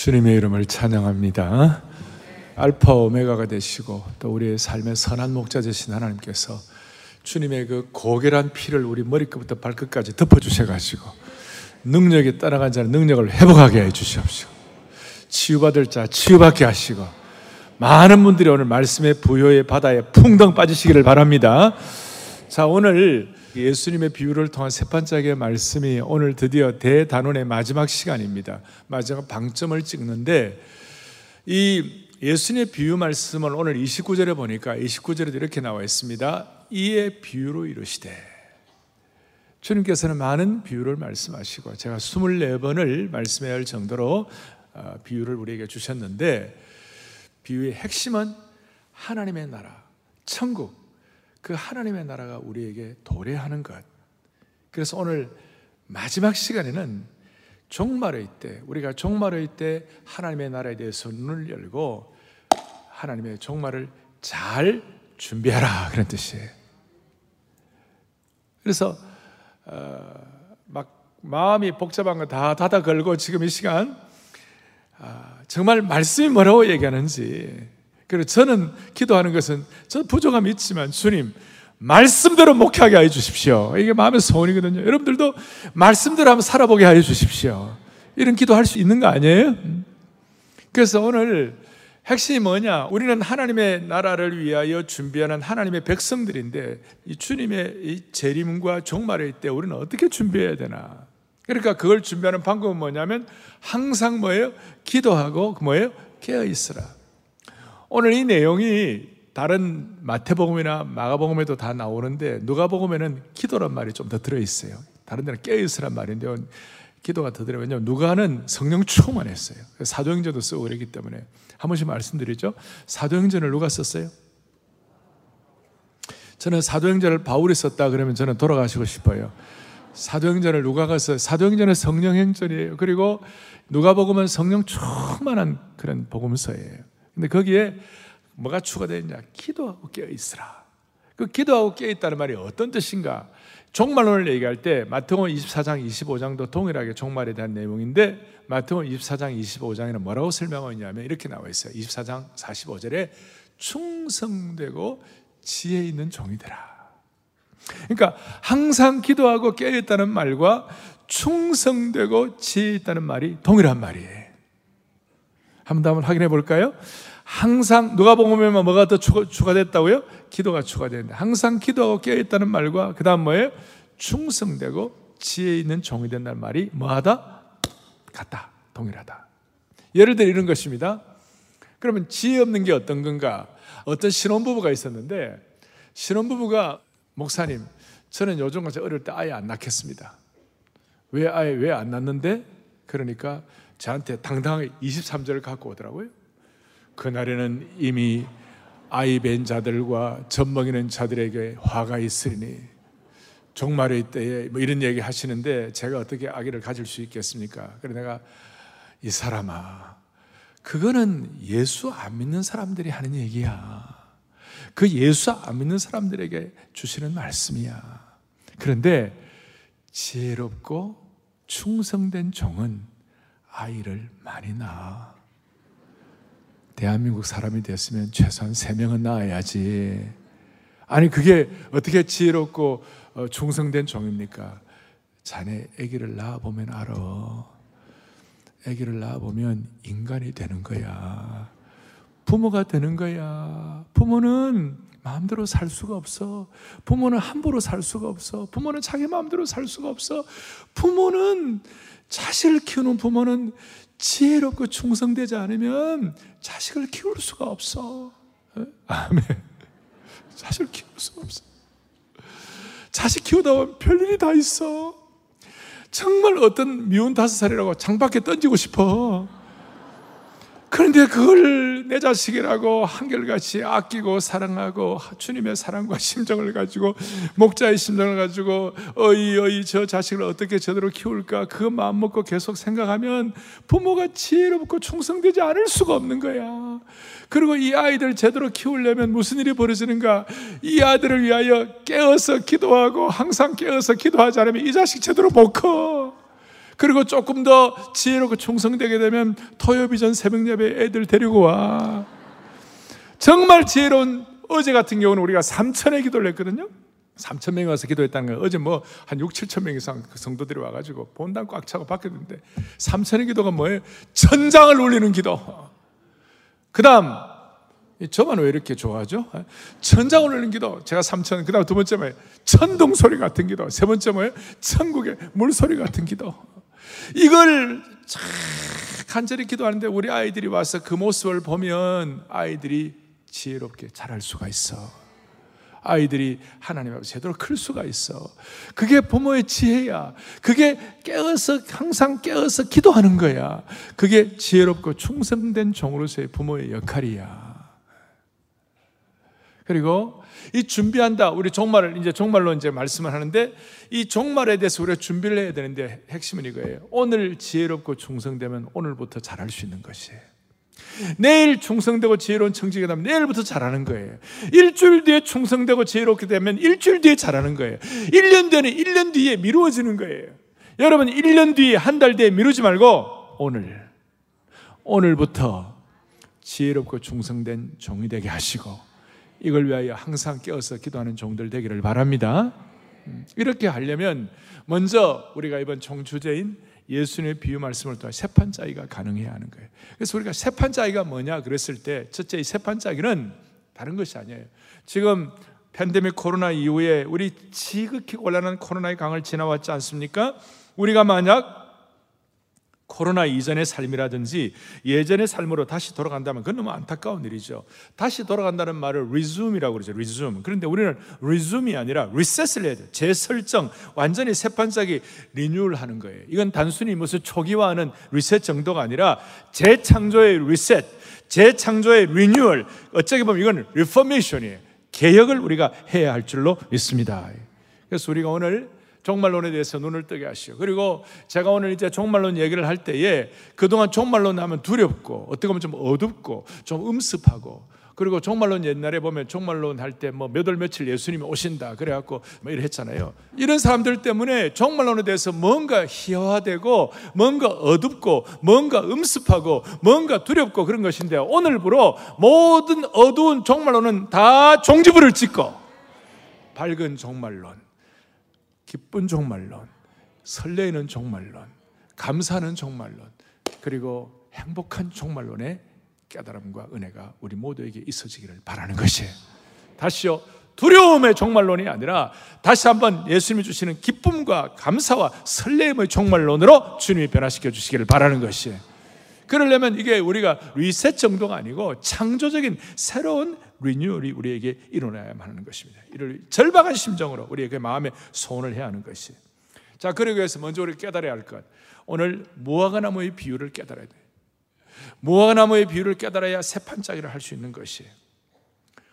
주님의 이름을 찬양합니다. 알파 오메가가 되시고 또 우리의 삶의 선한 목자 되신 하나님께서 주님의 그 고결한 피를 우리 머리끝부터 발끝까지 덮어주셔 가지고 능력이 따라간 자는 능력을 회복하게 해 주시옵시고 치유받을 자 치유받게 하시고 많은 분들이 오늘 말씀의 부여의 바다에 풍덩 빠지시기를 바랍니다. 자, 오늘 예수님의 비유를 통한 세 번째 말씀이 오늘 드디어 대단원의 마지막 시간입니다. 마지막 방점을 찍는데 이 예수님의 비유 말씀을 오늘 29절에 보니까 29절에도 이렇게 나와 있습니다. 이에 비유로 이르시되 주님께서는 많은 비유를 말씀하시고 제가 24번을 말씀해야 할 정도로 어, 비유를 우리에게 주셨는데 비유의 핵심은 하나님의 나라, 천국, 그 하나님의 나라가 우리에게 도래하는 것. 그래서 오늘 마지막 시간에는 종말의 때, 우리가 종말의 때 하나님의 나라에 대해서 눈을 열고 하나님의 종말을 잘 준비하라 그런 뜻이에요. 그래서 어, 막 마음이 복잡한 거 다 닫아 걸고 지금 이 시간 아, 정말 말씀이 뭐라고 얘기하는지 그리고 저는 기도하는 것은 저는 부족함이 있지만 주님 말씀대로 목회하게 해 주십시오. 이게 마음의 소원이거든요. 여러분들도 말씀대로 한번 살아보게 해 주십시오. 이런 기도할 수 있는 거 아니에요? 그래서 오늘 핵심이 뭐냐? 우리는 하나님의 나라를 위하여 준비하는 하나님의 백성들인데 이 주님의 이 재림과 종말일 때 우리는 어떻게 준비해야 되나? 그러니까 그걸 준비하는 방법은 뭐냐면 항상 뭐예요? 기도하고 뭐예요? 깨어 있으라. 오늘 이 내용이 다른 마태복음이나 마가복음에도 다 나오는데 누가복음에는 기도란 말이 좀 더 들어 있어요. 다른 데는 깨어 있으란 말인데 기도가 더 들어. 왜냐하면 누가는 성령 충만 했어요. 사도행전도 쓰고 그랬기 때문에 한 번씩 말씀드리죠. 사도행전을 누가 썼어요? 저는 사도행전을 바울이 썼다 그러면 저는 돌아가시고 싶어요. 사도행전을 누가가 써 사도행전은 성령 행전이에요. 그리고 누가복음은 성령 충만한 그런 복음서예요. 근데 거기에 뭐가 추가되어 있냐? 기도하고 깨어 있으라. 그 기도하고 깨어 있다는 말이 어떤 뜻인가? 종말론을 얘기할 때 마태복음 24장, 25장도 동일하게 종말에 대한 내용인데 마태복음 24장, 25장에는 뭐라고 설명하고 있냐면 이렇게 나와 있어요. 24장 45절에 충성되고 지혜 있는 종이 되라. 그러니까 항상 기도하고 깨어 있다는 말과 충성되고 지혜 있다는 말이 동일한 말이에요. 한번 확인해 볼까요? 항상 누가 보면 뭐가 더 추가, 됐다고요? 기도가 추가되는데 항상 기도하고 깨어 있다는 말과 그 다음 뭐예요? 충성되고 지혜 있는 종이 된다는 말이 뭐하다? 같다. 동일하다. 예를 들어 이런 것입니다. 그러면 지혜 없는 게 어떤 건가? 어떤 신혼부부가 있었는데 신혼부부가 목사님 저는 요즘같이 어릴 때 아예 안 낳겠습니다. 왜 아예 왜 안 낳는데? 그러니까 저한테 당당하게 23절을 갖고 오더라고요. 그날에는 이미 아이 벤 자들과 젖먹이는 자들에게 화가 있으리니 종말의 때에 뭐 이런 얘기 하시는데 제가 어떻게 아기를 가질 수 있겠습니까? 그래 내가 이 사람아 그거는 예수 안 믿는 사람들이 하는 얘기야. 그 예수 안 믿는 사람들에게 주시는 말씀이야. 그런데 지혜롭고 충성된 종은 아이를 많이 낳아. 대한민국 사람이 됐으면 최소한 세 명은 낳아야지. 아니, 그게 어떻게 지혜롭고 어, 충성된 종입니까? 자네 아기를 낳아보면 알아. 아기를 낳아보면 인간이 되는 거야. 부모가 되는 거야. 부모는 마음대로 살 수가 없어. 부모는 함부로 살 수가 없어. 부모는 자기 마음대로 살 수가 없어. 부모는 자식을 키우는 부모는 지혜롭고 충성되지 않으면 자식을 키울 수가 없어. 아멘. 자식을 키울 수가 없어. 자식 키우다 보면 별일이 다 있어. 정말 어떤 미운 다섯 살이라고 장밖에 던지고 싶어. 그런데 그걸 내 자식이라고 한결같이 아끼고 사랑하고 주님의 사랑과 심정을 가지고 목자의 심정을 가지고 어이 어이 저 자식을 어떻게 제대로 키울까 그 마음 먹고 계속 생각하면 부모가 지혜롭고 충성되지 않을 수가 없는 거야. 그리고 이 아이들 제대로 키우려면 무슨 일이 벌어지는가? 이 아들을 위하여 깨어서 기도하고 항상 깨어서 기도하지 않으면 이 자식 제대로 못 커. 그리고 조금 더 지혜롭고 충성되게 되면 토요비전 새벽 예배 애들 데리고 와. 정말 지혜로운 어제 같은 경우는 우리가 3천의 기도를 했거든요. 3천 명이 와서 기도했다는 거예요. 어제 뭐 한 6, 7천 명 이상 그 성도들이 와가지고 본당 꽉 차고 바뀌었는데 3천의 기도가 뭐예요? 천장을 울리는 기도. 그 다음, 저만 왜 이렇게 좋아하죠? 천장을 울리는 기도. 제가 3천, 그 다음 두 번째 뭐예요? 천둥 소리 같은 기도. 세 번째 뭐예요? 천국의 물소리 같은 기도. 이걸 쫙 간절히 기도하는데 우리 아이들이 와서 그 모습을 보면 아이들이 지혜롭게 잘할 수가 있어. 아이들이 하나님 앞에 제대로 클 수가 있어. 그게 부모의 지혜야. 그게 깨어서, 항상 깨어서 기도하는 거야. 그게 지혜롭고 충성된 종으로서의 부모의 역할이야. 그리고 이 준비한다. 우리 종말을 이제 종말로 이제 말씀을 하는데 이 종말에 대해서 우리가 준비를 해야 되는데 핵심은 이거예요. 오늘 지혜롭고 충성되면 오늘부터 잘할 수 있는 것이에요. 내일 충성되고 지혜로운 청지가 되면 내일부터 잘하는 거예요. 일주일 뒤에 충성되고 지혜롭게 되면 일주일 뒤에 잘하는 거예요. 1년 뒤에는 1년 뒤에 미루어지는 거예요. 여러분 1년 뒤에 한 달 뒤에 미루지 말고 오늘 오늘부터 지혜롭고 충성된 종이 되게 하시고 이걸 위하여 항상 깨어서 기도하는 종들 되기를 바랍니다. 음, 이렇게 하려면 먼저 우리가 이번 총 주제인 예수님의 비유 말씀을 통해 세판짜기가 가능해야 하는 거예요. 그래서 우리가 세판짜기가 뭐냐 그랬을 때 첫째 이 세판짜기는 다른 것이 아니에요. 지금 팬데믹 코로나 이후에 우리 지극히 곤란한 코로나의 강을 지나왔지 않습니까? 우리가 만약 코로나 이전의 삶이라든지 예전의 삶으로 다시 돌아간다면 그건 너무 안타까운 일이죠. 다시 돌아간다는 말을 resume이라고 그러죠. resume. 그런데 우리는 resume이 아니라 reset을 해야 돼요. 재설정, 완전히 새판짜기 리뉴얼 하는 거예요. 이건 단순히 무슨 초기화하는 리셋 정도가 아니라 재창조의 리셋, 재창조의 리뉴얼. 어떻게 보면 이건 reformation이에요. 개혁을 우리가 해야 할 줄로 믿습니다. 그래서 우리가 오늘 종말론에 대해서 눈을 뜨게 하시오. 그리고 제가 오늘 이제 종말론 얘기를 할 때에 그동안 종말론 하면 두렵고 어떻게 보면 좀 어둡고 좀 음습하고 그리고 종말론 옛날에 보면 종말론 할 때 뭐 몇월 며칠 예수님이 오신다 그래갖고 뭐 이래 했잖아요. 이런 사람들 때문에 종말론에 대해서 뭔가 희화되고 뭔가 어둡고 뭔가 음습하고 뭔가 두렵고 그런 것인데 오늘부로 모든 어두운 종말론은 다 종지부를 찍고 밝은 종말론 기쁜 종말론, 설레이는 종말론, 감사하는 종말론, 그리고 행복한 종말론의 깨달음과 은혜가 우리 모두에게 있어지기를 바라는 것이에요. 다시요. 두려움의 종말론이 아니라 다시 한번 예수님이 주시는 기쁨과 감사와 설레임의 종말론으로 주님이 변화시켜 주시기를 바라는 것이에요. 그러려면 이게 우리가 리셋 정도가 아니고 창조적인 새로운 리뉴얼이 우리에게 일어나야만 하는 것입니다. 이를 절박한 심정으로 우리의 그 마음에 소원을 해야 하는 것이. 자, 그러기 위해서 먼저 우리 깨달아야 할 것. 오늘 무화과 나무의 비유를 깨달아야 돼. 무화과 나무의 비유를 깨달아야 새 판짜기를 할 수 있는 것이에요.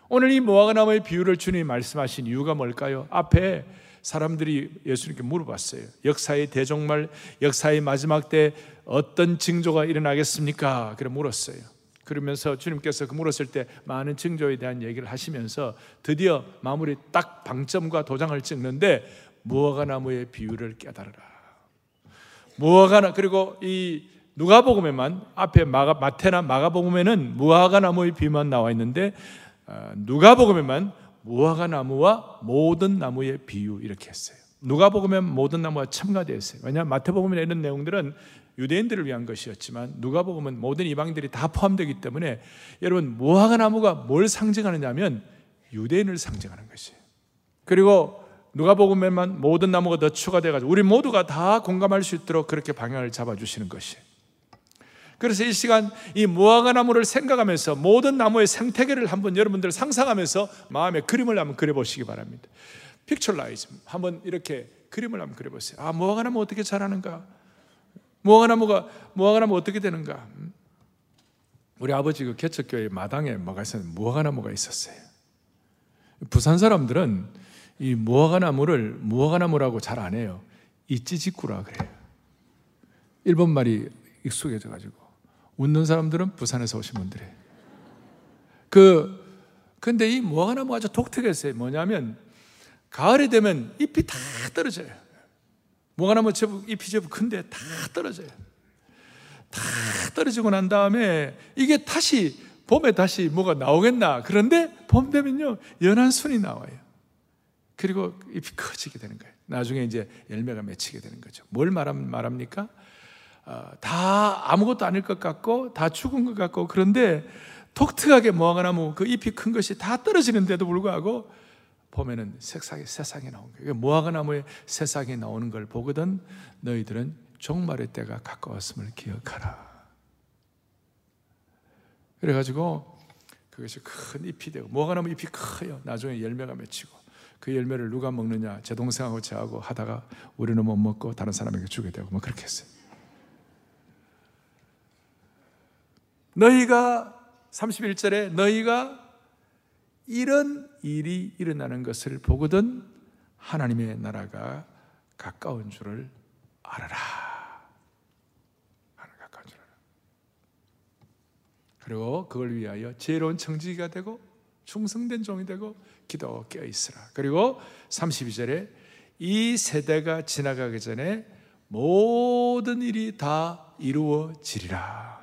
오늘 이 무화과 나무의 비유를 주님이 말씀하신 이유가 뭘까요? 앞에 사람들이 예수님께 물어봤어요. 역사의 대종말, 역사의 마지막 때 어떤 징조가 일어나겠습니까? 그래 물었어요. 그러면서 주님께서 그 물었을 때 많은 징조에 대한 얘기를 하시면서 드디어 마무리 딱 방점과 도장을 찍는데 무화과 나무의 비유를 깨달으라. 무화과 나 그리고 이 누가복음에만 앞에 마가, 마태나 마가복음에는 무화과 나무의 비유만 나와 있는데 어, 누가복음에만 무화과 나무와 모든 나무의 비유 이렇게 했어요. 누가복음에 모든 나무가 첨가되어 있어요. 왜냐하면 마태복음에 이런 내용들은 유대인들을 위한 것이었지만 누가복음은 모든 이방들이 다 포함되기 때문에 여러분 무화과 나무가 뭘 상징하느냐면 유대인을 상징하는 것이에요. 그리고 누가복음에만 모든 나무가 더 추가돼 가지고 우리 모두가 다 공감할 수 있도록 그렇게 방향을 잡아 주시는 것이에요. 그래서 이 시간 이 무화과 나무를 생각하면서 모든 나무의 생태계를 한번 여러분들 상상하면서 마음에 그림을 한번 그려 보시기 바랍니다. picturize 한번 이렇게 그림을 한번 그려 보세요. 아, 무화과 나무 어떻게 자라는가? 무화과 나무가 무화과 나무 어떻게 되는가? 음? 우리 아버지 그 개척교회 마당에 뭐가 있었 무화과 나무가 있었어요. 부산 사람들은 이 무화과 나무를 무화과 나무라고 잘 안 해요. 이찌직구라 그래요. 일본 말이 익숙해져 가지고 웃는 사람들은 부산에서 오신 분들이에요. 그 근데 이 무화과 나무가 아주 독특했어요. 뭐냐면 가을이 되면 잎이 다 떨어져요. 무화과나무 제법 잎이 제법 큰데 다 떨어져요. 다 떨어지고 난 다음에 이게 다시 봄에 다시 뭐가 나오겠나? 그런데 봄 되면요 연한 순이 나와요. 그리고 잎이 커지게 되는 거예요. 나중에 이제 열매가 맺히게 되는 거죠. 뭘 말합니까? 어, 다 아무것도 아닐 것 같고 다 죽은 것 같고 그런데 독특하게 무화과나무 그 잎이 큰 것이 다 떨어지는데도 불구하고 보면은 색상이 세상에 나온 거예요. 무화과나무의 세상에 나오는 걸 보거든 너희들은 종말의 때가 가까웠음을 기억하라. 그래가지고 그것이 큰 잎이 되고 무화과나무 잎이 커요. 나중에 열매가 맺히고 그 열매를 누가 먹느냐 제 동생하고 저하고 하다가 우리는 못 먹고 다른 사람에게 주게 되고 뭐 그렇게 했어요. 너희가 31절에 너희가 이런 일이 일어나는 것을 보거든 하나님의 나라가 가까운 줄을 알아라. 하나님 가까운 줄 알아. 그리고 그걸 위하여 지혜로운 청지기가 되고 충성된 종이 되고 기도 깨어 있으라. 그리고 32절에 이 세대가 지나가기 전에 모든 일이 다 이루어지리라.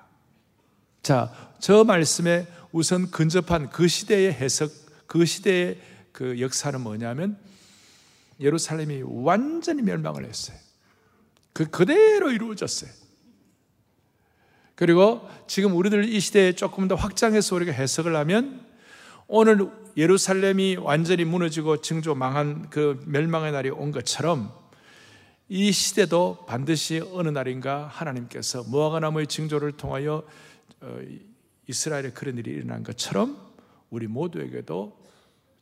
자, 저 말씀에 우선 근접한 그 시대의 해석, 그 시대의 그 역사는 뭐냐면 예루살렘이 완전히 멸망을 했어요. 그 그대로 이루어졌어요. 그리고 지금 우리들 이 시대에 조금 더 확장해서 우리가 해석을 하면 오늘 예루살렘이 완전히 무너지고 증조 망한 그 멸망의 날이 온 것처럼 이 시대도 반드시 어느 날인가 하나님께서 무화과 나무의 징조를 통하여 어, 이스라엘에 그런 일이 일어난 것처럼 우리 모두에게도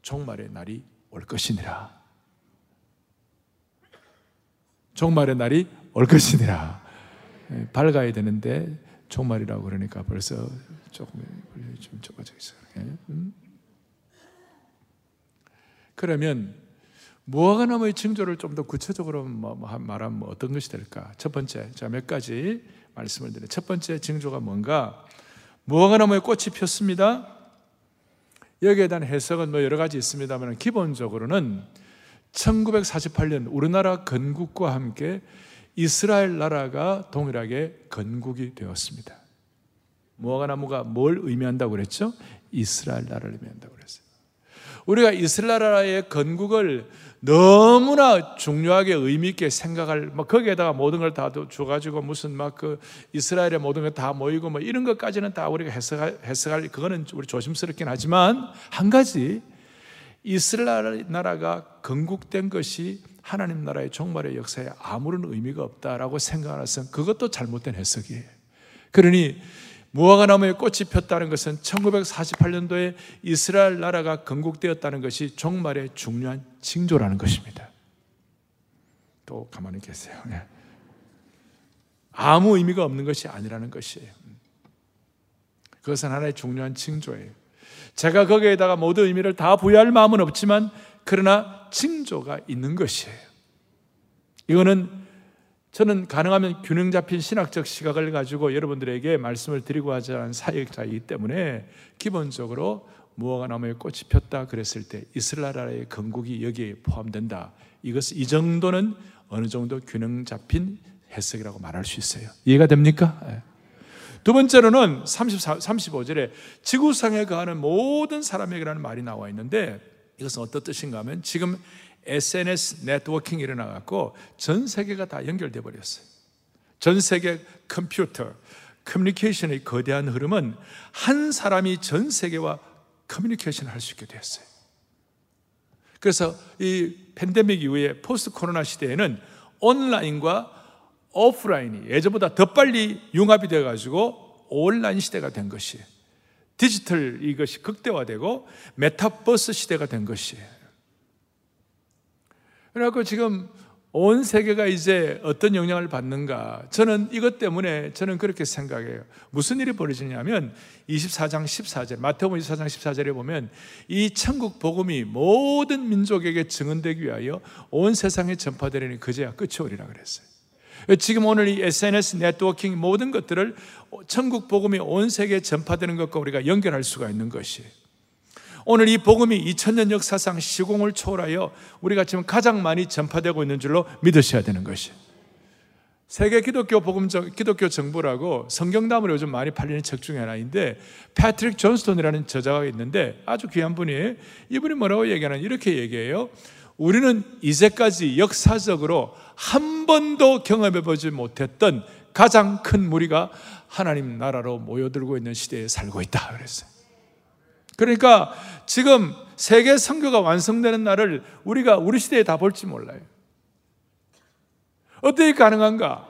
종말의 날이 올 것이니라. 종말의 날이 올 것이니라. 예, 밝아야 되는데 종말이라고 그러니까 벌써 조금 좀 좁아져 있어요. 예, 음? 그러면 무화과 나무의 징조를 좀 더 구체적으로 뭐, 뭐 말하면 뭐 어떤 것이 될까? 첫 번째, 자몇 가지 말씀을 드려. 첫 번째 징조가 뭔가? 무화과 나무에 꽃이 폈습니다. 여기에 대한 해석은 뭐 여러 가지 있습니다만 기본적으로는 1948년 우리나라 건국과 함께 이스라엘 나라가 동일하게 건국이 되었습니다. 무화과 나무가 뭘 의미한다고 그랬죠? 이스라엘 나라를 의미한다고 그랬어요. 우리가 이스라엘 나라의 건국을 너무나 중요하게 의미 있게 생각할 뭐 거기에다가 모든 걸 다 줘가지고 무슨 막 그 이스라엘의 모든 것다 모이고 뭐 이런 것까지는 다 우리가 해석할, 해석할 그거는 우리 조심스럽긴 하지만 한 가지 이스라엘 나라가 건국된 것이 하나님 나라의 종말의 역사에 아무런 의미가 없다라고 생각하는 그것도 잘못된 해석이에요. 그러니 무화과 나무에 꽃이 폈다는 것은 1948년도에 이스라엘 나라가 건국되었다는 것이 종말의 중요한 징조라는 것입니다. 또 가만히 계세요. 네. 아무 의미가 없는 것이 아니라는 것이에요. 그것은 하나의 중요한 징조예요. 제가 거기에다가 모든 의미를 다 부여할 마음은 없지만 그러나 징조가 있는 것이에요. 이거는 저는 가능하면 균형 잡힌 신학적 시각을 가지고 여러분들에게 말씀을 드리고 않은 사역자이기 때문에 기본적으로 무화과 나무에 꽃이 폈다 그랬을 때 이스라엘 나라의 건국이 여기에 포함된다. 이것 이 정도는 어느 정도 균형 잡힌 해석이라고 말할 수 있어요. 이해가 됩니까? 네. 두 번째로는 34, 35절에 지구상에 거하는 모든 사람에게라는 말이 나와 있는데 이것은 어떤 뜻인가 하면 지금 SNS 네트워킹이 일어나갖고 전 세계가 다 연결돼 버렸어요. 전 세계 컴퓨터, 커뮤니케이션의 거대한 흐름은 한 사람이 전 세계와 커뮤니케이션을 할 수 있게 되었어요. 그래서 이 팬데믹 이후에 포스트 코로나 시대에는 온라인과 오프라인이 예전보다 더 빨리 융합이 되어가지고 온라인 시대가 된 것이에요. 디지털 이것이 극대화되고 메타버스 시대가 된 것이에요. 그래갖고 지금 온 세계가 이제 어떤 영향을 받는가? 저는 이것 때문에 저는 그렇게 생각해요. 무슨 일이 벌어지냐면 24장 14절, 마태복음 24장 14절에 보면 이 천국 복음이 모든 민족에게 증언되기 위하여 온 세상에 전파되려니 그제야 끝이 오리라 그랬어요. 지금 오늘 이 SNS 네트워킹 모든 것들을 천국 복음이 온 세계에 전파되는 것과 우리가 연결할 수가 있는 것이에요. 오늘 이 복음이 2000년 역사상 시공을 초월하여 우리가 지금 가장 많이 전파되고 있는 줄로 믿으셔야 되는 것이. 세계 기독교 복음 정, 기독교 정보라고 성경담으로 요즘 많이 팔리는 책 중에 하나인데 패트릭 존스톤이라는 저자가 있는데 아주 귀한 분이에요. 이분이 뭐라고 얘기하는 이렇게 얘기해요. 우리는 이제까지 역사적으로 한 번도 경험해 보지 못했던 가장 큰 무리가 하나님 나라로 모여들고 있는 시대에 살고 있다 그랬어요. 그러니까 지금 세계 선교가 완성되는 날을 우리가 우리 시대에 다 볼지 몰라요. 어떻게 가능한가?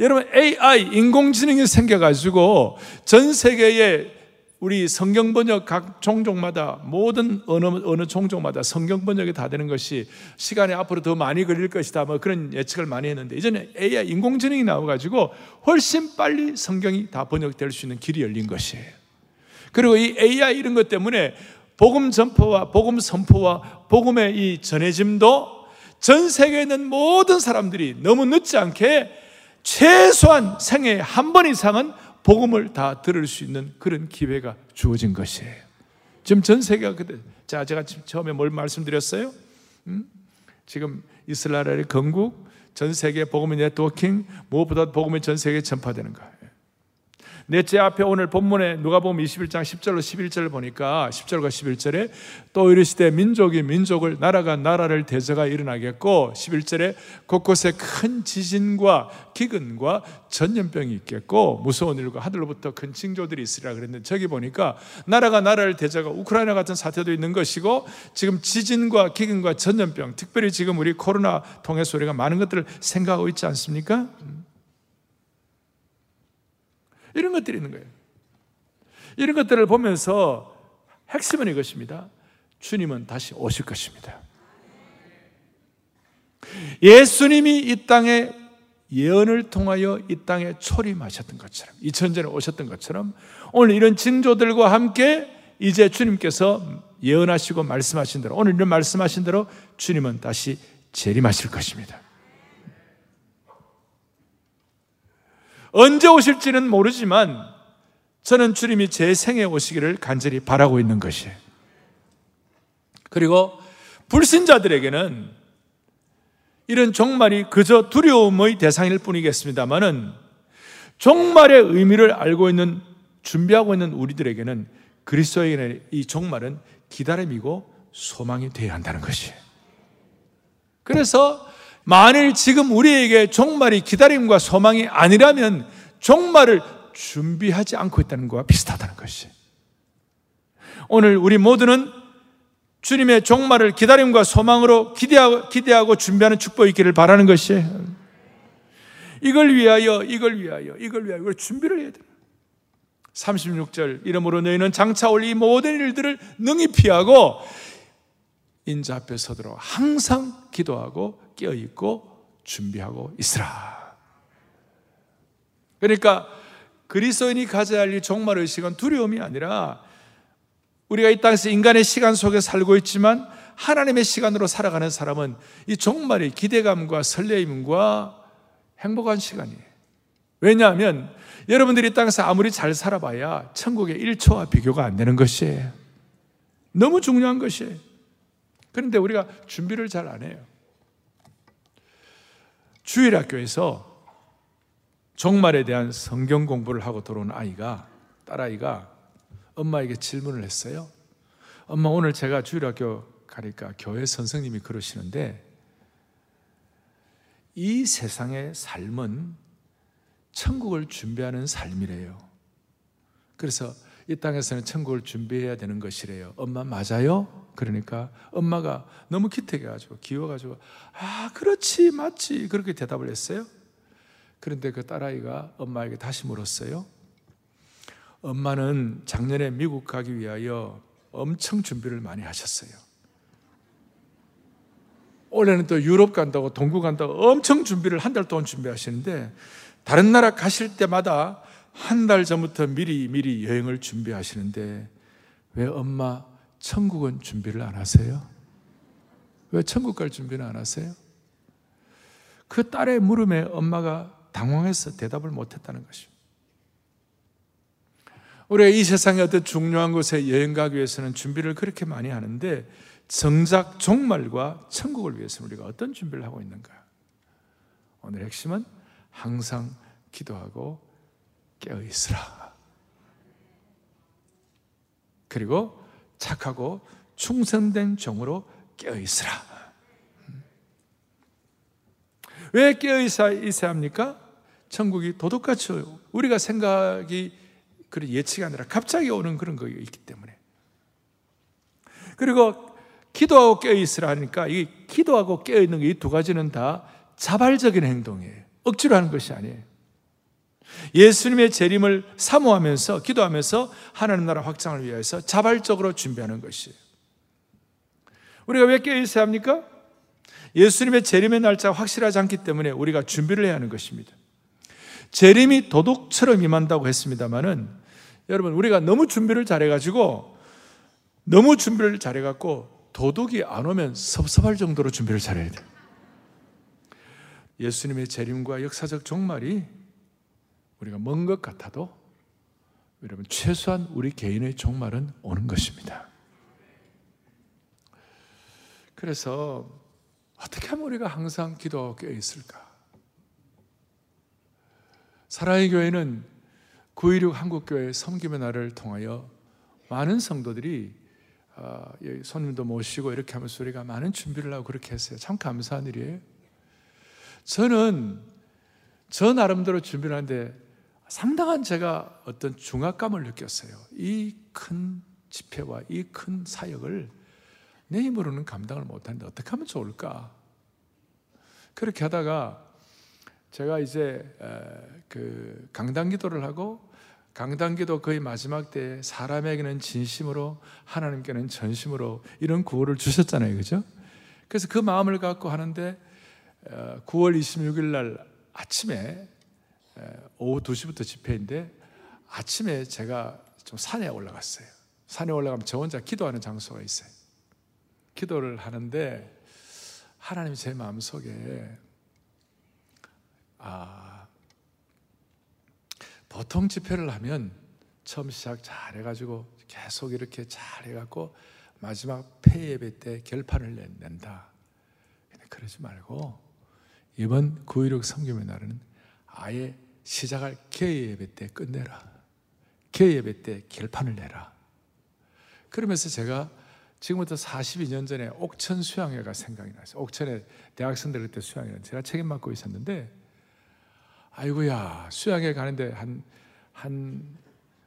여러분 AI 인공지능이 생겨가지고 전 세계에 우리 성경 번역 각 종족마다 모든 어느 어느 종족마다 성경 번역이 다 되는 것이 시간이 앞으로 더 많이 걸릴 것이다. 뭐 그런 예측을 많이 했는데 이전에 AI 인공지능이 나와가지고 훨씬 빨리 성경이 다 번역될 수 있는 길이 열린 것이에요. 그리고 이 AI 이런 것 때문에 복음 전포와 복음 선포와 복음의 이 전해짐도 전 세계에 있는 모든 사람들이 너무 늦지 않게 최소한 생애에 한 번 이상은 복음을 다 들을 수 있는 그런 기회가 주어진 것이에요. 지금 전 세계가 그때 자 제가 지금 처음에 뭘 말씀드렸어요? 음? 지금 이스라엘의 건국, 전 세계 복음의 네트워킹, 무엇보다 복음이 전 세계에 전파되는 거예요. 넷째 앞에 오늘 본문에 누가 보면 21장 10절로 11절을 보니까 10절과 11절에 또 이르시되 민족이 민족을 나라가 나라를 대저가 일어나겠고 11절에 곳곳에 큰 지진과 기근과 전염병이 있겠고 무서운 일과 하늘로부터 큰 징조들이 있으리라 그랬는데 저기 보니까 나라가 나라를 대저가 우크라이나 같은 사태도 있는 것이고 지금 지진과 기근과 전염병 특별히 지금 우리 코로나 통해서 우리가 많은 것들을 생각하고 있지 않습니까? 이런 것들이 있는 거예요. 이런 것들을 보면서 핵심은 이것입니다. 주님은 다시 오실 것입니다. 예수님이 이 땅에 예언을 통하여 이 땅에 초림하셨던 것처럼 2000전에 오셨던 것처럼 오늘 이런 징조들과 함께 이제 주님께서 예언하시고 말씀하신 대로 오늘 이런 말씀하신 대로 주님은 다시 재림하실 것입니다. 언제 오실지는 모르지만 저는 주님이 제 생에 오시기를 간절히 바라고 있는 것이에요. 그리고 불신자들에게는 이런 종말이 그저 두려움의 대상일 뿐이겠습니다만은 종말의 의미를 알고 있는 준비하고 있는 우리들에게는 그리스도에게는 이 종말은 기다림이고 소망이 되어야 한다는 것이에요. 그래서 만일 지금 우리에게 종말이 기다림과 소망이 아니라면 종말을 준비하지 않고 있다는 것과 비슷하다는 것이. 오늘 우리 모두는 주님의 종말을 기다림과 소망으로 기대하고, 기대하고 준비하는 축복이 있기를 바라는 것이 이걸 위하여, 이걸 위하여, 이걸 위하여, 이걸 준비를 해야 돼요. 36절, 이러므로 너희는 장차 올 이 모든 일들을 능히 피하고 인자 앞에 서도록 항상 기도하고 깨어 있고 준비하고 있으라. 그러니까 그리스도인이 가져야 할이 종말 의식은 두려움이 아니라 우리가 이 땅에서 인간의 시간 속에 살고 있지만 하나님의 시간으로 살아가는 사람은 이 종말의 기대감과 설레임과 행복한 시간이에요. 왜냐하면 여러분들이 이 땅에서 아무리 잘 살아봐야 천국의 1초와 비교가 안 되는 것이에요. 너무 중요한 것이에요. 그런데 우리가 준비를 잘 안 해요. 주일 학교에서 종말에 대한 성경 공부를 하고 들어온 아이가, 딸아이가 엄마에게 질문을 했어요. 엄마, 오늘 제가 주일 학교 가니까 교회 선생님이 그러시는데, 이 세상의 삶은 천국을 준비하는 삶이래요. 그래서 이 땅에서는 천국을 준비해야 되는 것이래요. 엄마 맞아요? 그러니까 엄마가 너무 기특해가지고 기워가지고 아 그렇지 맞지 그렇게 대답을 했어요. 그런데 그 딸아이가 엄마에게 다시 물었어요. 엄마는 작년에 미국 가기 위하여 엄청 준비를 많이 하셨어요. 올해는 또 유럽 간다고 동구 간다고 엄청 준비를 한 달 동안 준비하시는데 다른 나라 가실 때마다 한 달 전부터 미리 미리 여행을 준비하시는데 왜 엄마 천국은 준비를 안 하세요? 왜 천국 갈 준비는 안 하세요? 그 딸의 물음에 엄마가 당황해서 대답을 못 했다는 것입니다. 우리가 이 세상의 어떤 중요한 곳에 여행 가기 위해서는 준비를 그렇게 많이 하는데 정작 종말과 천국을 위해서 우리가 어떤 준비를 하고 있는가? 오늘 핵심은 항상 기도하고 깨어 있으라. 그리고 착하고 충성된 종으로 깨어 있으라. 왜 깨어 있어야 합니까? 천국이 도둑같이 우리가 생각이 그런 예측이 아니라 갑자기 오는 그런 거 있기 때문에. 그리고 기도하고 깨어 있으라 하니까 이 기도하고 깨어 있는 이 두 가지는 다 자발적인 행동이에요. 억지로 하는 것이 아니에요. 예수님의 재림을 사모하면서 기도하면서 하나님 나라 확장을 위해서 자발적으로 준비하는 것이에요. 우리가 왜 깨어 있어야 합니까? 예수님의 재림의 날짜가 확실하지 않기 때문에 우리가 준비를 해야 하는 것입니다. 재림이 도둑처럼 임한다고 했습니다만은 여러분 우리가 너무 준비를 잘해가지고 너무 준비를 잘해갖고 도둑이 안 오면 섭섭할 정도로 준비를 잘해야 돼. 예수님의 재림과 역사적 종말이 우리가 먼 것 같아도 여러분 최소한 우리 개인의 종말은 오는 것입니다. 그래서 어떻게 하면 우리가 항상 기도하고 깨어 있을까? 사랑의 교회는 916 한국교회 섬김의 날을 통하여 많은 성도들이 아, 손님도 모시고 이렇게 하면서 우리가 많은 준비를 하고 그렇게 했어요. 참 감사한 일이에요. 저는 저 나름대로 준비를 하는데 상당한 제가 어떤 중압감을 느꼈어요. 이 큰 집회와 이 큰 사역을 내 힘으로는 감당을 못하는데 어떻게 하면 좋을까? 그렇게 하다가 제가 이제 그 강단 기도를 하고 강단 기도 거의 마지막 때 사람에게는 진심으로 하나님께는 전심으로 이런 구호를 주셨잖아요. 그죠? 그래서 그 마음을 갖고 하는데 9월 26일 날 아침에 오후 2시부터 집회인데 아침에 제가 좀 산에 올라갔어요. 산에 올라가면 저 혼자 기도하는 장소가 있어요. 기도를 하는데 하나님이 제 마음속에 아 보통 집회를 하면 처음 시작 잘 해가지고 계속 이렇게 잘 해갖고 마지막 폐예배 때 결판을 낸다. 그러지 말고 이번 9.16 성김의 날은 아예 시작할 개예배 때 끝내라. 개예배 때 결판을 내라. 그러면서 제가 지금부터 42년 전에 옥천 수양회가 생각이 났어요. 옥천에 대학생들 그때 수양회 제가 책임 맡고 있었는데 아이고야 수양회 가는데 한 한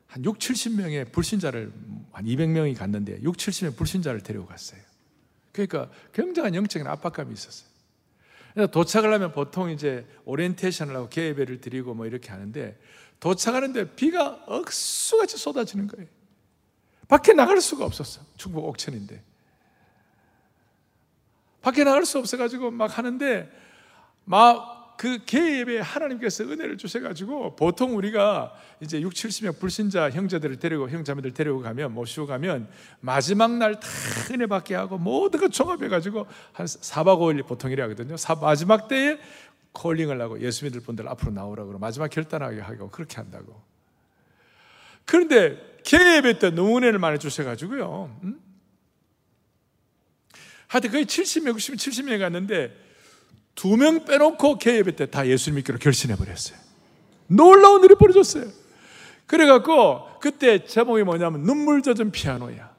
한 6, 70명의 불신자를 한 200명이 갔는데 6, 70명의 불신자를 데리고 갔어요. 그러니까 굉장한 영적인 압박감이 있었어요. 도착을 하면 보통 이제 오리엔테이션을 하고 개예배를 드리고 뭐 이렇게 하는데 도착하는데 비가 억수같이 쏟아지는 거예요. 밖에 나갈 수가 없었어. 충북 옥천인데. 밖에 나갈 수 없어가지고 막 하는데 막 그 개예배 하나님께서 은혜를 주셔가지고 보통 우리가 이제 6, 70명 불신자 형제들을 데리고 형제들 데리고 가면 모시고 가면 마지막 날 다 은혜 받게 하고 모든 거 종합해가지고 한 4박 5일 보통 이래 하거든요. 마지막 때에 콜링을 하고 예수 믿을 분들 앞으로 나오라고 마지막 결단하게 하고 그렇게 한다고. 그런데 개예배 때 너무 은혜를 많이 주셔가지고요. 음? 하여튼 거의 70명, 60명, 70명 갔는데 두 명 빼놓고 개예배 때 다 예수 믿기로 결심해버렸어요. 놀라운 일이 벌어졌어요. 그래갖고 그때 제목이 뭐냐면 눈물 젖은 피아노야.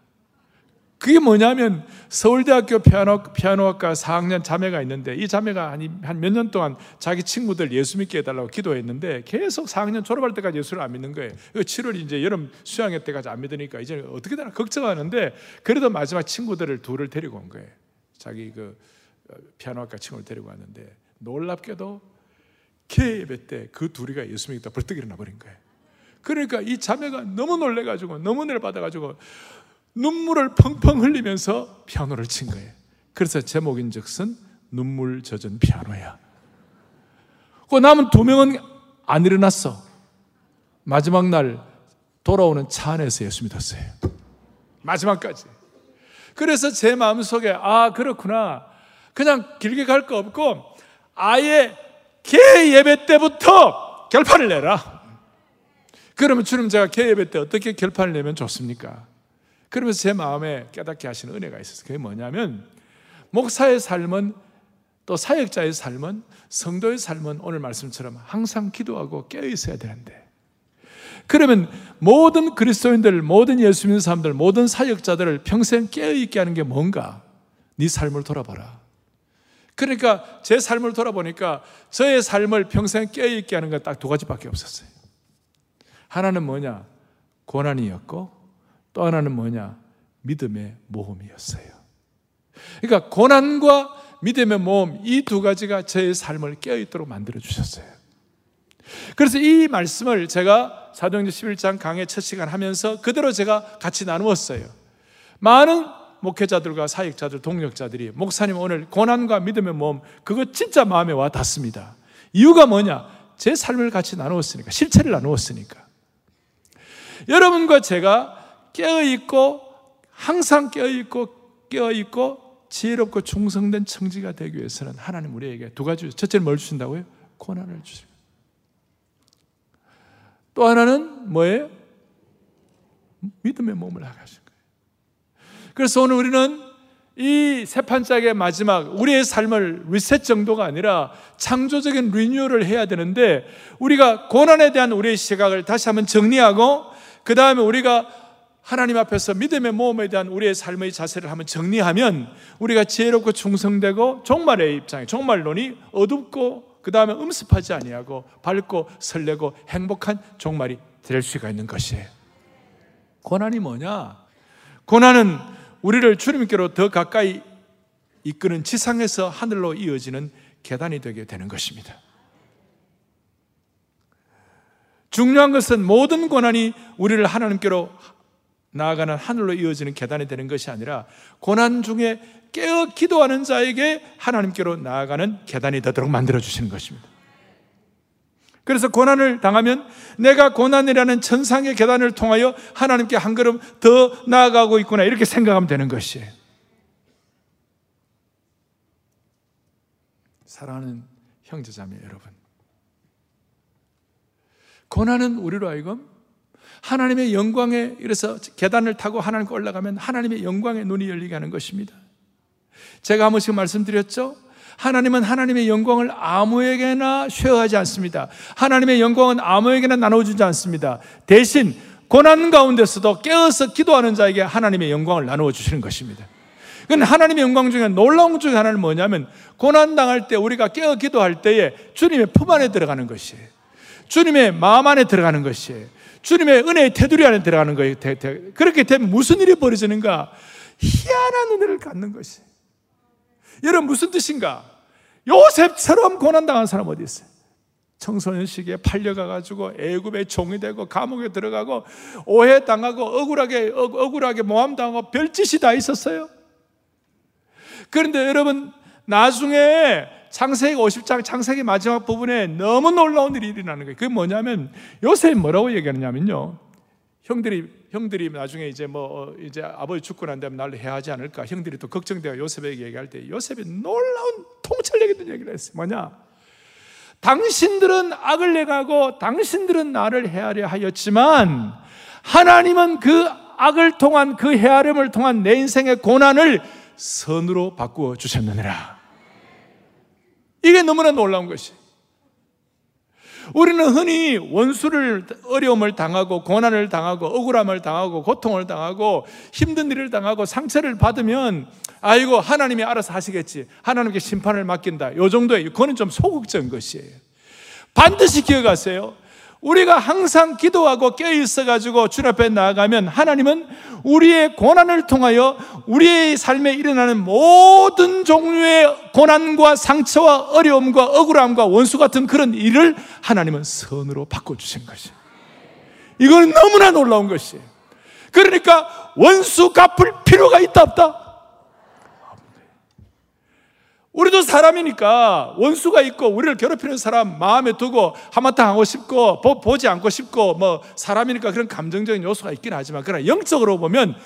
그게 뭐냐면 서울대학교 피아노, 피아노학과 4학년 자매가 있는데 이 자매가 한 몇년 동안 자기 친구들 예수 믿게 해달라고 기도했는데 계속 4학년 졸업할 때까지 예수를 안 믿는 거예요. 7월 이제 여름 수양회 때까지 안 믿으니까 이제 어떻게 되나 걱정하는데 그래도 마지막 친구들을 둘을 데리고 온 거예요. 자기 그 어, 피아노학과 친구를 데리고 왔는데 놀랍게도 케예배 때 그 둘이가 예수 믿다 벌떡 일어나 버린 거예요. 그러니까 이 자매가 너무 놀래가지고 너무 은혜를 받아가지고 눈물을 펑펑 흘리면서 피아노를 친 거예요. 그래서 제목인 즉슨 눈물 젖은 피아노야. 그 남은 두 명은 안 일어났어. 마지막 날 돌아오는 차 안에서 예수 믿었어요. 마지막까지. 그래서 제 마음속에 아 그렇구나. 그냥 길게 갈 거 없고 아예 개 예배 때부터 결판을 내라. 그러면 주님 제가 개 예배 때 어떻게 결판을 내면 좋습니까? 그러면서 제 마음에 깨닫게 하시는 은혜가 있었어요. 그게 뭐냐면 목사의 삶은 또 사역자의 삶은 성도의 삶은 오늘 말씀처럼 항상 기도하고 깨어 있어야 되는데 그러면 모든 그리스도인들, 모든 예수 믿는 사람들, 모든 사역자들을 평생 깨어 있게 하는 게 뭔가? 네 삶을 돌아봐라. 그러니까 제 삶을 돌아보니까 저의 삶을 평생 깨어 있게 하는 건 딱 두 가지밖에 없었어요. 하나는 뭐냐? 고난이었고 또 하나는 뭐냐? 믿음의 모험이었어요. 그러니까 고난과 믿음의 모험 이 두 가지가 저의 삶을 깨어 있도록 만들어 주셨어요. 그래서 이 말씀을 제가 사도행전 11장 강의 첫 시간 하면서 그대로 제가 같이 나누었어요. 많은 목회자들과 사역자들, 동력자들이 목사님 오늘 고난과 믿음의 모험 그거 진짜 마음에 와 닿습니다. 이유가 뭐냐? 제 삶을 같이 나누었으니까 실체를 나누었으니까. 여러분과 제가 깨어 있고 항상 깨어 있고 깨어 있고 지혜롭고 충성된 청지가 되기 위해서는 하나님 우리에게 두 가지 첫째는 뭘 주신다고요? 고난을 주십니다. 또 하나는 뭐예요? 믿음의 몸을 거예요. 그래서 오늘 우리는 이 세판짝의 마지막 우리의 삶을 리셋 정도가 아니라 창조적인 리뉴얼을 해야 되는데 우리가 고난에 대한 우리의 시각을 다시 한번 정리하고 그 다음에 우리가 하나님 앞에서 믿음의 모험에 대한 우리의 삶의 자세를 한번 정리하면 우리가 지혜롭고 충성되고 종말의 입장에 종말론이 어둡고 그 다음에 음습하지 아니하고 밝고 설레고 행복한 종말이 될 수가 있는 것이에요. 고난이 뭐냐? 고난은 우리를 주님께로 더 가까이 이끄는 지상에서 하늘로 이어지는 계단이 되게 되는 것입니다. 중요한 것은 모든 고난이 우리를 하나님께로 나아가는 하늘로 이어지는 계단이 되는 것이 아니라 고난 중에 깨어 기도하는 자에게 하나님께로 나아가는 계단이 되도록 만들어 주시는 것입니다. 그래서 고난을 당하면 내가 고난이라는 천상의 계단을 통하여 하나님께 한 걸음 더 나아가고 있구나 이렇게 생각하면 되는 것이에요. 사랑하는 형제자매 여러분. 고난은 우리로 하여금 하나님의 영광에 이래서 계단을 타고 하나님께 올라가면 하나님의 영광의 눈이 열리게 하는 것입니다. 제가 한 번씩 말씀드렸죠? 하나님은 하나님의 영광을 아무에게나 쉐어하지 않습니다. 하나님의 영광은 아무에게나 나눠주지 않습니다. 대신 고난 가운데서도 깨어서 기도하는 자에게 하나님의 영광을 나누어 주시는 것입니다. 그건 하나님의 영광 중에 놀라운 것 중에 하나는 뭐냐면 고난 당할 때 우리가 깨어 기도할 때에 주님의 품 안에 들어가는 것이에요. 주님의 마음 안에 들어가는 것이에요. 주님의 은혜의 테두리 안에 들어가는 거예요. 그렇게 되면 무슨 일이 벌어지는가? 희한한 은혜를 갖는 것이. 여러분 무슨 뜻인가? 요셉처럼 고난당한 사람 어디 있어요? 청소년 시기에 팔려가가지고 애굽의 종이 되고 감옥에 들어가고 오해 당하고 억울하게 억울하게 모함 당하고 별짓이 다 있었어요. 그런데 여러분 나중에 창세기 50장 창세기 마지막 부분에 너무 놀라운 일이 일어나는 거예요. 그게 뭐냐면 요셉이 뭐라고 얘기하느냐면요. 형들이 형들이 나중에 이제 뭐 어, 이제 아버지 죽고 난 다음에 나를 해하지 않을까 형들이 또 걱정되어 요셉에게 얘기할 때 요셉이 놀라운 통찰력 있는 얘기를 했어요. 뭐냐? 당신들은 악을 내가고 당신들은 나를 해하려 하였지만 하나님은 그 악을 통한 그 해하림을 통한 내 인생의 고난을 선으로 바꾸어 주셨느니라. 이게 너무나 놀라운 것이. 우리는 흔히 원수를 어려움을 당하고 고난을 당하고 억울함을 당하고 고통을 당하고 힘든 일을 당하고 상처를 받으면 아이고 하나님이 알아서 하시겠지. 하나님께 심판을 맡긴다. 요 정도예요 그거는 좀 소극적인 것이에요. 반드시 기억하세요 우리가 항상 기도하고 깨어있어 가지고 주 앞에 나아가면 하나님은 우리의 고난을 통하여 우리의 삶에 일어나는 모든 종류의 고난과 상처와 어려움과 억울함과 원수 같은 그런 일을 하나님은 선으로 바꿔주신 것이에요. 이거는 너무나 놀라운 것이에요. 그러니까 원수 갚을 필요가 있다 없다? 우리도 사람이니까 원수가 있고 우리를 괴롭히는 사람 마음에 두고 한마탕 하고 싶고 보, 지 않고 싶고 뭐 사람이니까 그런 감정적인 요소가 있긴 하지만 그러나 영적으로 보면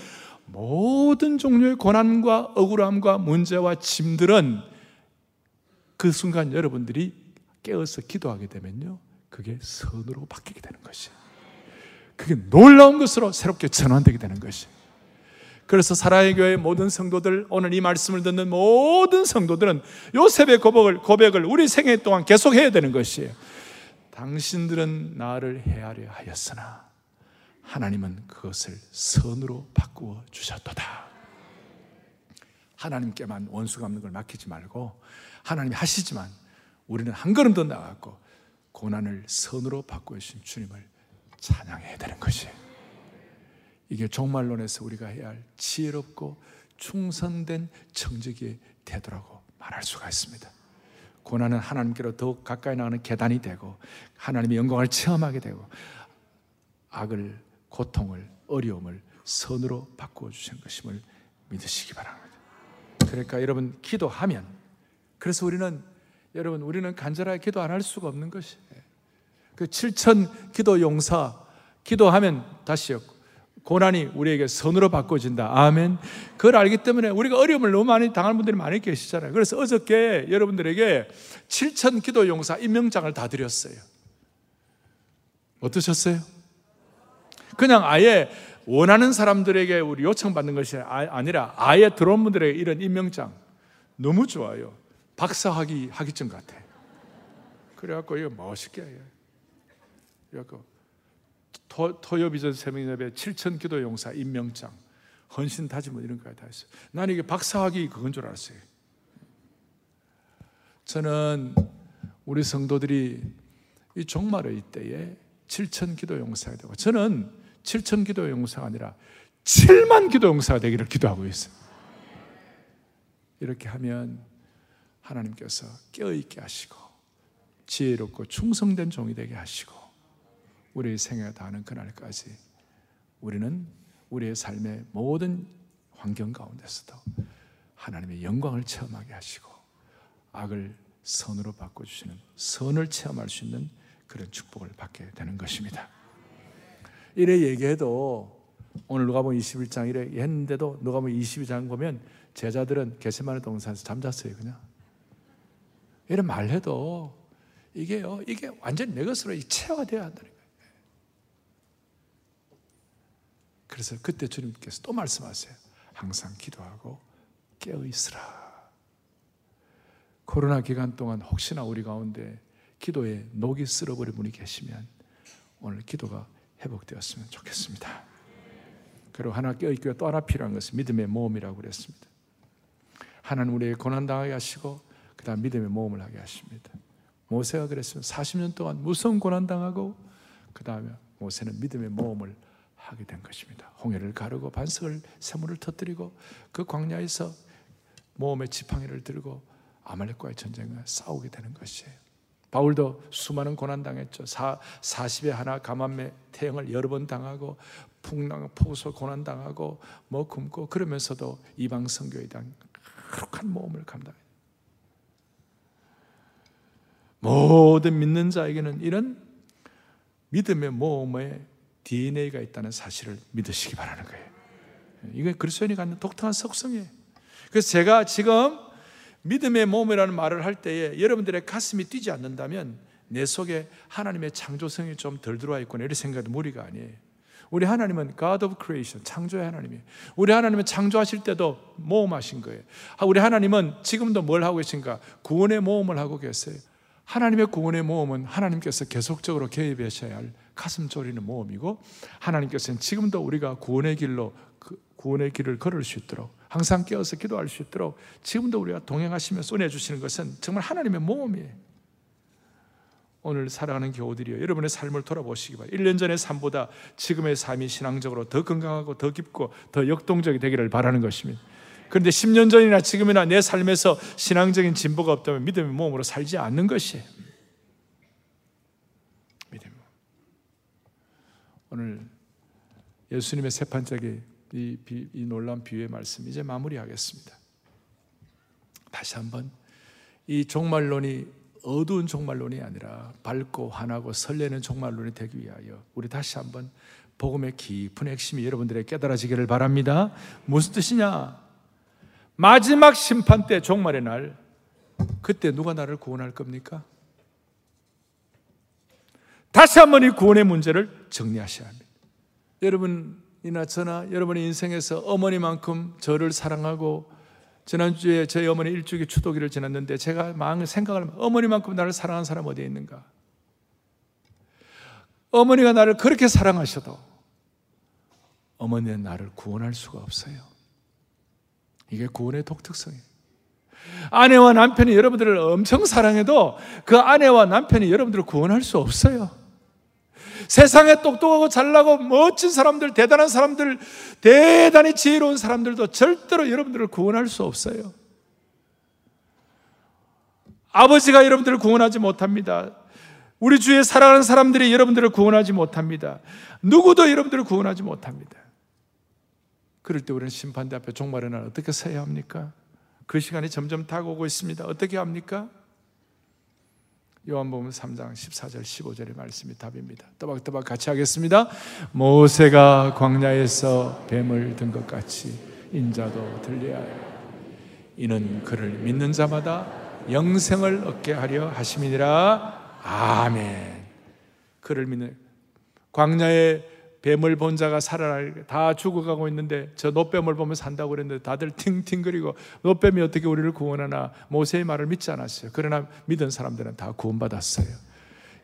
모든 종류의 고난과 억울함과 문제와 짐들은 그 순간 여러분들이 깨어서 기도하게 되면요 그게 선으로 바뀌게 되는 것이에요 그게 놀라운 것으로 새롭게 전환되게 되는 것이. 그래서 사랑의 교회 모든 성도들 오늘 이 말씀을 듣는 모든 성도들은 요셉의 고백을 고백을 우리 생애 동안 계속 해야 되는 것이에요. 당신들은 나를 헤아려 하였으나 하나님은 그것을 선으로 바꾸어 주셨도다. 하나님께만 원수 갚는 걸 맡기지 말고 하나님이 하시지만 우리는 한 걸음 더 나아갔고 고난을 선으로 바꾸어 주신 주님을 찬양해야 되는 것이 이게 종말론에서 우리가 해야 할 지혜롭고 충성된 정직의 태도라고 말할 수가 있습니다. 고난은 하나님께로 더욱 가까이 나가는 계단이 되고 하나님의 영광을 체험하게 되고 악을 고통을 어려움을 선으로 바꾸어 주신 것임을 믿으시기 바랍니다. 그러니까 여러분 기도하면 그래서 우리는 여러분 우리는 간절하게 기도 안 할 수가 없는 것이 그 7천 기도 용사 기도하면 다시요 고난이 우리에게 선으로 바꿔진다. 아멘. 그걸 알기 때문에 우리가 어려움을 너무 많이 당할 분들이 많이 계시잖아요. 그래서 어저께 여러분들에게 7천 기도 용사 임명장을 다 드렸어요. 어떠셨어요? 그냥 아예 원하는 사람들에게 우리 요청받는 것이 아, 아니라 아예 들어온 분들에게 이런 임명장 너무 좋아요. 박사학위 학위증 같아. 그래갖고 이거 멋있게 해요. 그래갖고 토, 토요비전 세미나배 7천 기도 용사 임명장 헌신 다짐 뭐 이런 거다 했어요. 나는 이게 박사학위 그건 줄 알았어요. 저는 우리 성도들이 이 종말의 이때에 7천 기도 용사가 되고 저는 7천 기도 용사가 아니라 7만 기도 용사가 되기를 기도하고 있어요. 이렇게 하면 하나님께서 깨어있게 하시고 지혜롭고 충성된 종이 되게 하시고 우리의 생애가 다하는 그날까지 우리는 우리의 삶의 모든 환경 가운데서도 하나님의 영광을 체험하게 하시고 악을 선으로 바꿔주시는 선을 체험할 수 있는 그런 축복을 받게 되는 것입니다. 이래 얘기해도 오늘 누가복음 21장 이래 했는데도 누가복음 22장 보면 제자들은 게세마네 동산에서 잠잤어요 그냥. 이런 말해도 이게요 이게 완전 내 것으로 체화돼야 한다는 거예요. 그래서 그때 주님께서 또 말씀하세요. 항상 기도하고 깨어 있으라. 코로나 기간 동안 혹시나 우리 가운데 기도에 녹이 쓸어버린 분이 계시면 오늘 기도가 회복되었으면 좋겠습니다. 그리고 하나 껴있기가 또 하나 필요한 것은 믿음의 모험이라고 그랬습니다. 하나님 우리의 고난당하게 하시고 그 다음 믿음의 모험을 하게 하십니다. 모세가 그랬습니다. 40년 동안 무서운 고난당하고 그 다음에 모세는 믿음의 모험을 하게 된 것입니다. 홍해를 가르고 반석을 샘물을 터뜨리고 그 광야에서 모험의 지팡이를 들고 아말렉과의 전쟁을 싸우게 되는 것이에요. 바울도 수많은 고난 당했죠. 사, 40에 하나 가만매 태형을 여러 번 당하고 풍랑 폭소 고난 당하고 뭐 굶고 그러면서도 이방 선교에 대한 거룩한 모험을 감당해. 모든 믿는 자에게는 이런 믿음의 모험의 DNA가 있다는 사실을 믿으시기 바라는 거예요. 이게 그리스도인이 갖는 독특한 속성이에요. 그래서 제가 지금 믿음의 몸이라는 말을 할 때에 여러분들의 가슴이 뛰지 않는다면 내 속에 하나님의 창조성이 좀 덜 들어와 있구나 이런 생각도 무리가 아니에요. 우리 하나님은 God of Creation, 창조의 하나님이에요. 우리 하나님은 창조하실 때도 모험하신 거예요. 아, 우리 하나님은 지금도 뭘 하고 계신가? 구원의 모험을 하고 계세요. 하나님의 구원의 모험은 하나님께서 계속적으로 개입하셔야 할 가슴 졸이는 모험이고 하나님께서는 지금도 우리가 구원의 길로 그 구원의 길을 걸을 수 있도록 항상 깨어서 기도할 수 있도록 지금도 우리가 동행하시며 쏘내 주시는 것은 정말 하나님의 모험이에요. 오늘 살아가는 교우들이요. 여러분의 삶을 돌아보시기 바랍니다. 1년 전의 삶보다 지금의 삶이 신앙적으로 더 건강하고 더 깊고 더 역동적이 되기를 바라는 것입니다. 그런데 10년 전이나 지금이나 내 삶에서 신앙적인 진보가 없다면 믿음의 몸으로 살지 않는 것이에요. 믿음. 오늘 예수님의 세 판짜기 이, 비, 이 놀라운 비유의 말씀 이제 마무리하겠습니다. 다시 한번 이 종말론이 어두운 종말론이 아니라 밝고 환하고 설레는 종말론이 되기 위하여 우리 다시 한번 복음의 깊은 핵심이 여러분들의 깨달아지기를 바랍니다. 무슨 뜻이냐? 마지막 심판 때 종말의 날 그때 누가 나를 구원할 겁니까? 다시 한번 이 구원의 문제를 정리하셔야 합니다. 여러분이나 저나 여러분의 인생에서 어머니만큼 저를 사랑하고 지난주에 저희 어머니 일주기 추도기를 지났는데 제가 마음 생각을 어머니만큼 나를 사랑하는 사람 어디에 있는가? 어머니가 나를 그렇게 사랑하셔도 어머니는 나를 구원할 수가 없어요. 이게 구원의 독특성이에요. 아내와 남편이 여러분들을 엄청 사랑해도 그 아내와 남편이 여러분들을 구원할 수 없어요. 세상에 똑똑하고 잘나고 멋진 사람들, 대단한 사람들, 대단히 지혜로운 사람들도 절대로 여러분들을 구원할 수 없어요. 아버지가 여러분들을 구원하지 못합니다. 우리 주위에 살아가는 사람들이 여러분들을 구원하지 못합니다. 누구도 여러분들을 구원하지 못합니다. 그럴 때 우리는 심판대 앞에 종말의 날 어떻게 서야 합니까? 그 시간이 점점 다가오고 있습니다. 어떻게 합니까? 요한복음 3장 14절 15절의 말씀이 답입니다. 또박또박 같이 하겠습니다. 모세가 광야에서 뱀을 든 것 같이 인자도 들려야 해 이는 그를 믿는 자마다 영생을 얻게 하려 하심이니라. 아멘. 그를 믿는 광야에 뱀을 본 자가 살아날 다 죽어가고 있는데 저 노뱀을 보면 산다고 그랬는데 다들 팅팅거리고 노뱀이 어떻게 우리를 구원하나 모세의 말을 믿지 않았어요. 그러나 믿은 사람들은 다 구원받았어요.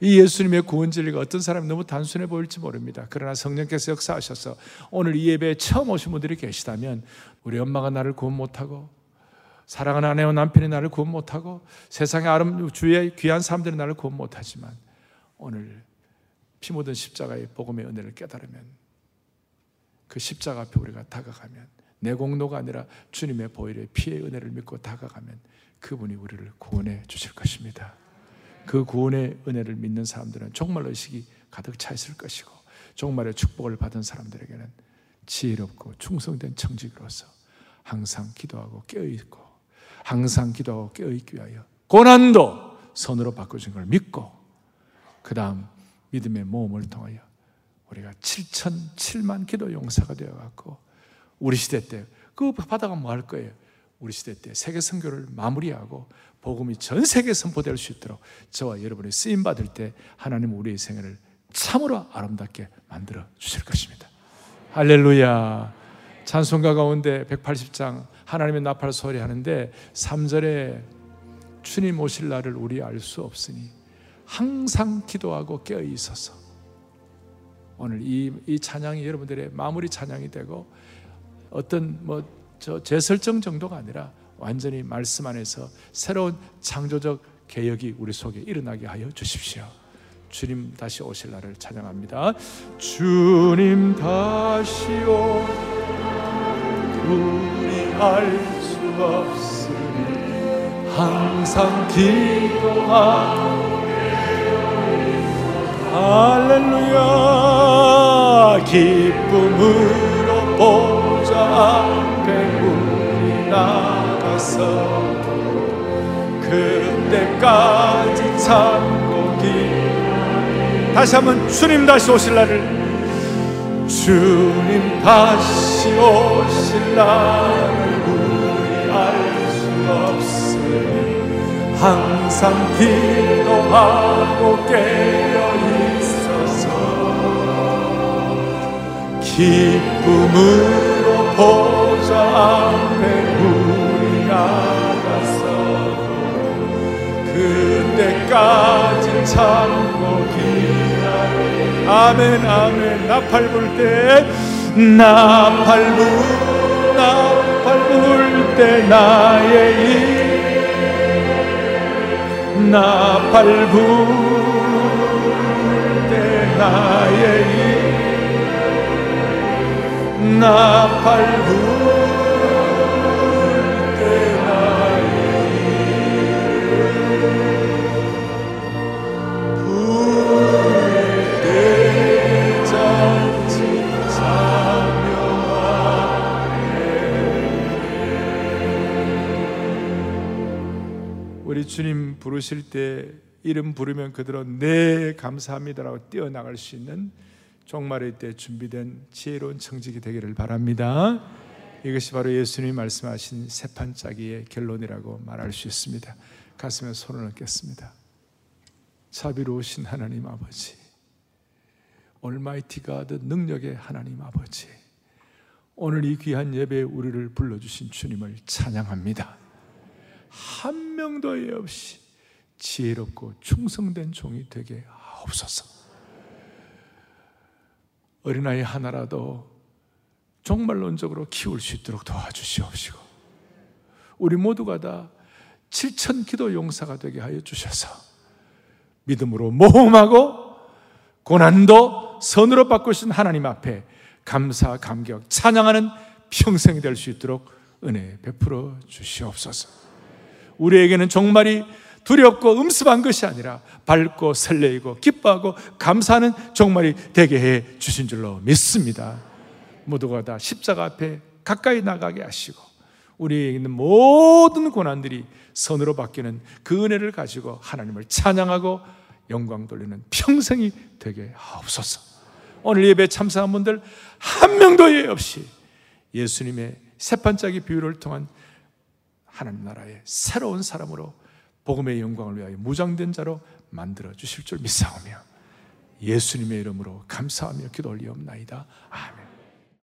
이 예수님의 구원 진리가 어떤 사람이 너무 단순해 보일지 모릅니다. 그러나 성령께서 역사하셔서 오늘 이 예배에 처음 오신 분들이 계시다면 우리 엄마가 나를 구원 못하고 사랑하는 아내와 남편이 나를 구원 못하고 세상의 아름 주위의 귀한 사람들이 나를 구원 못하지만 오늘 피 묻은 십자가의 복음의 은혜를 깨달으면 그 십자가 앞에 우리가 다가가면 내 공로가 아니라 주님의 보혈의 피의 은혜를 믿고 다가가면 그분이 우리를 구원해 주실 것입니다. 그 구원의 은혜를 믿는 사람들은 정말 의식이 가득 차 있을 것이고 정말의 축복을 받은 사람들에게는 지혜롭고 충성된 청직으로서 항상 기도하고 깨어있고 항상 기도하고 깨어있기 위하여 고난도 선으로 바꿔준 걸 믿고 그 다음 믿음의 모험을 통하여 우리가 7천 7만 기도 용사가 되어 갖고 우리 시대 때 그 바다가 뭐 할 거예요? 우리 시대 때 세계 선교를 마무리하고 복음이 전 세계에 선포될 수 있도록 저와 여러분이 쓰임 받을 때 하나님 우리의 생애를 참으로 아름답게 만들어 주실 것입니다. 할렐루야. 찬송가 가운데 180장 하나님의 나팔 소리 하는데 3절에 주님 오실 날을 우리 알 수 없으니 항상 기도하고 깨어 있어서 오늘 이, 이 찬양이 여러분들의 마무리 찬양이 되고 어떤 뭐 저 재설정 정도가 아니라 완전히 말씀 안에서 새로운 창조적 개혁이 우리 속에 일어나게 하여 주십시오. 주님 다시 오실 날을 찬양합니다. 주님 다시 오 우리 알 수 없으니 항상 기도하고 할렐루야. 기쁨으로 보좌 앞에 우리 나가서 그때까지 참고 기. 다시 한번 주님 다시 오실 날을 주님 다시 오실 날을 우리 알 수 없으니 항상 기도하고 깨어 기쁨으로 보좌 앞에 우리 나가서 그때까지 참고 기다려. 아멘 아멘. 나팔 불때 나팔 불 나팔 불 때 나의 이 나팔 불때 나의 이 우리 주님 부르실 때 이름 부르면 그대로 네 감사합니다라고 뛰어나갈 수 있는 종말의 때 준비된 지혜로운 청직이 되기를 바랍니다. 이것이 바로 예수님이 말씀하신 세판짜기의 결론이라고 말할 수 있습니다. 가슴에 손을 얹겠습니다. 자비로우신 하나님 아버지, 올마이티 가드 능력의 하나님 아버지 오늘 이 귀한 예배에 우리를 불러주신 주님을 찬양합니다 한 명도 예 없이 지혜롭고 충성된 종이 되게 하옵소서 어린아이 하나라도 종말론적으로 키울 수 있도록 도와주시옵시고 우리 모두가 다 7천 기도 용사가 되게 하여 주셔서 믿음으로 모험하고 고난도 선으로 바꾸신 하나님 앞에 감사, 감격, 찬양하는 평생이 될 수 있도록 은혜 베풀어 주시옵소서. 우리에게는 종말이 두렵고 음습한 것이 아니라 밝고 설레이고 기뻐하고 감사하는 종말이 되게 해 주신 줄로 믿습니다. 모두가 다 십자가 앞에 가까이 나가게 하시고 우리에게 있는 모든 고난들이 선으로 바뀌는 그 은혜를 가지고 하나님을 찬양하고 영광 돌리는 평생이 되게 하옵소서. 오늘 예배 참석한 분들 한 명도 예 없이 예수님의 세판짜기 비유를 통한 하나님 나라의 새로운 사람으로 복음의 영광을 위하여 무장된 자로 만들어 주실 줄 믿사오며 예수님의 이름으로 감사하며 기도 올리옵나이다. 아멘.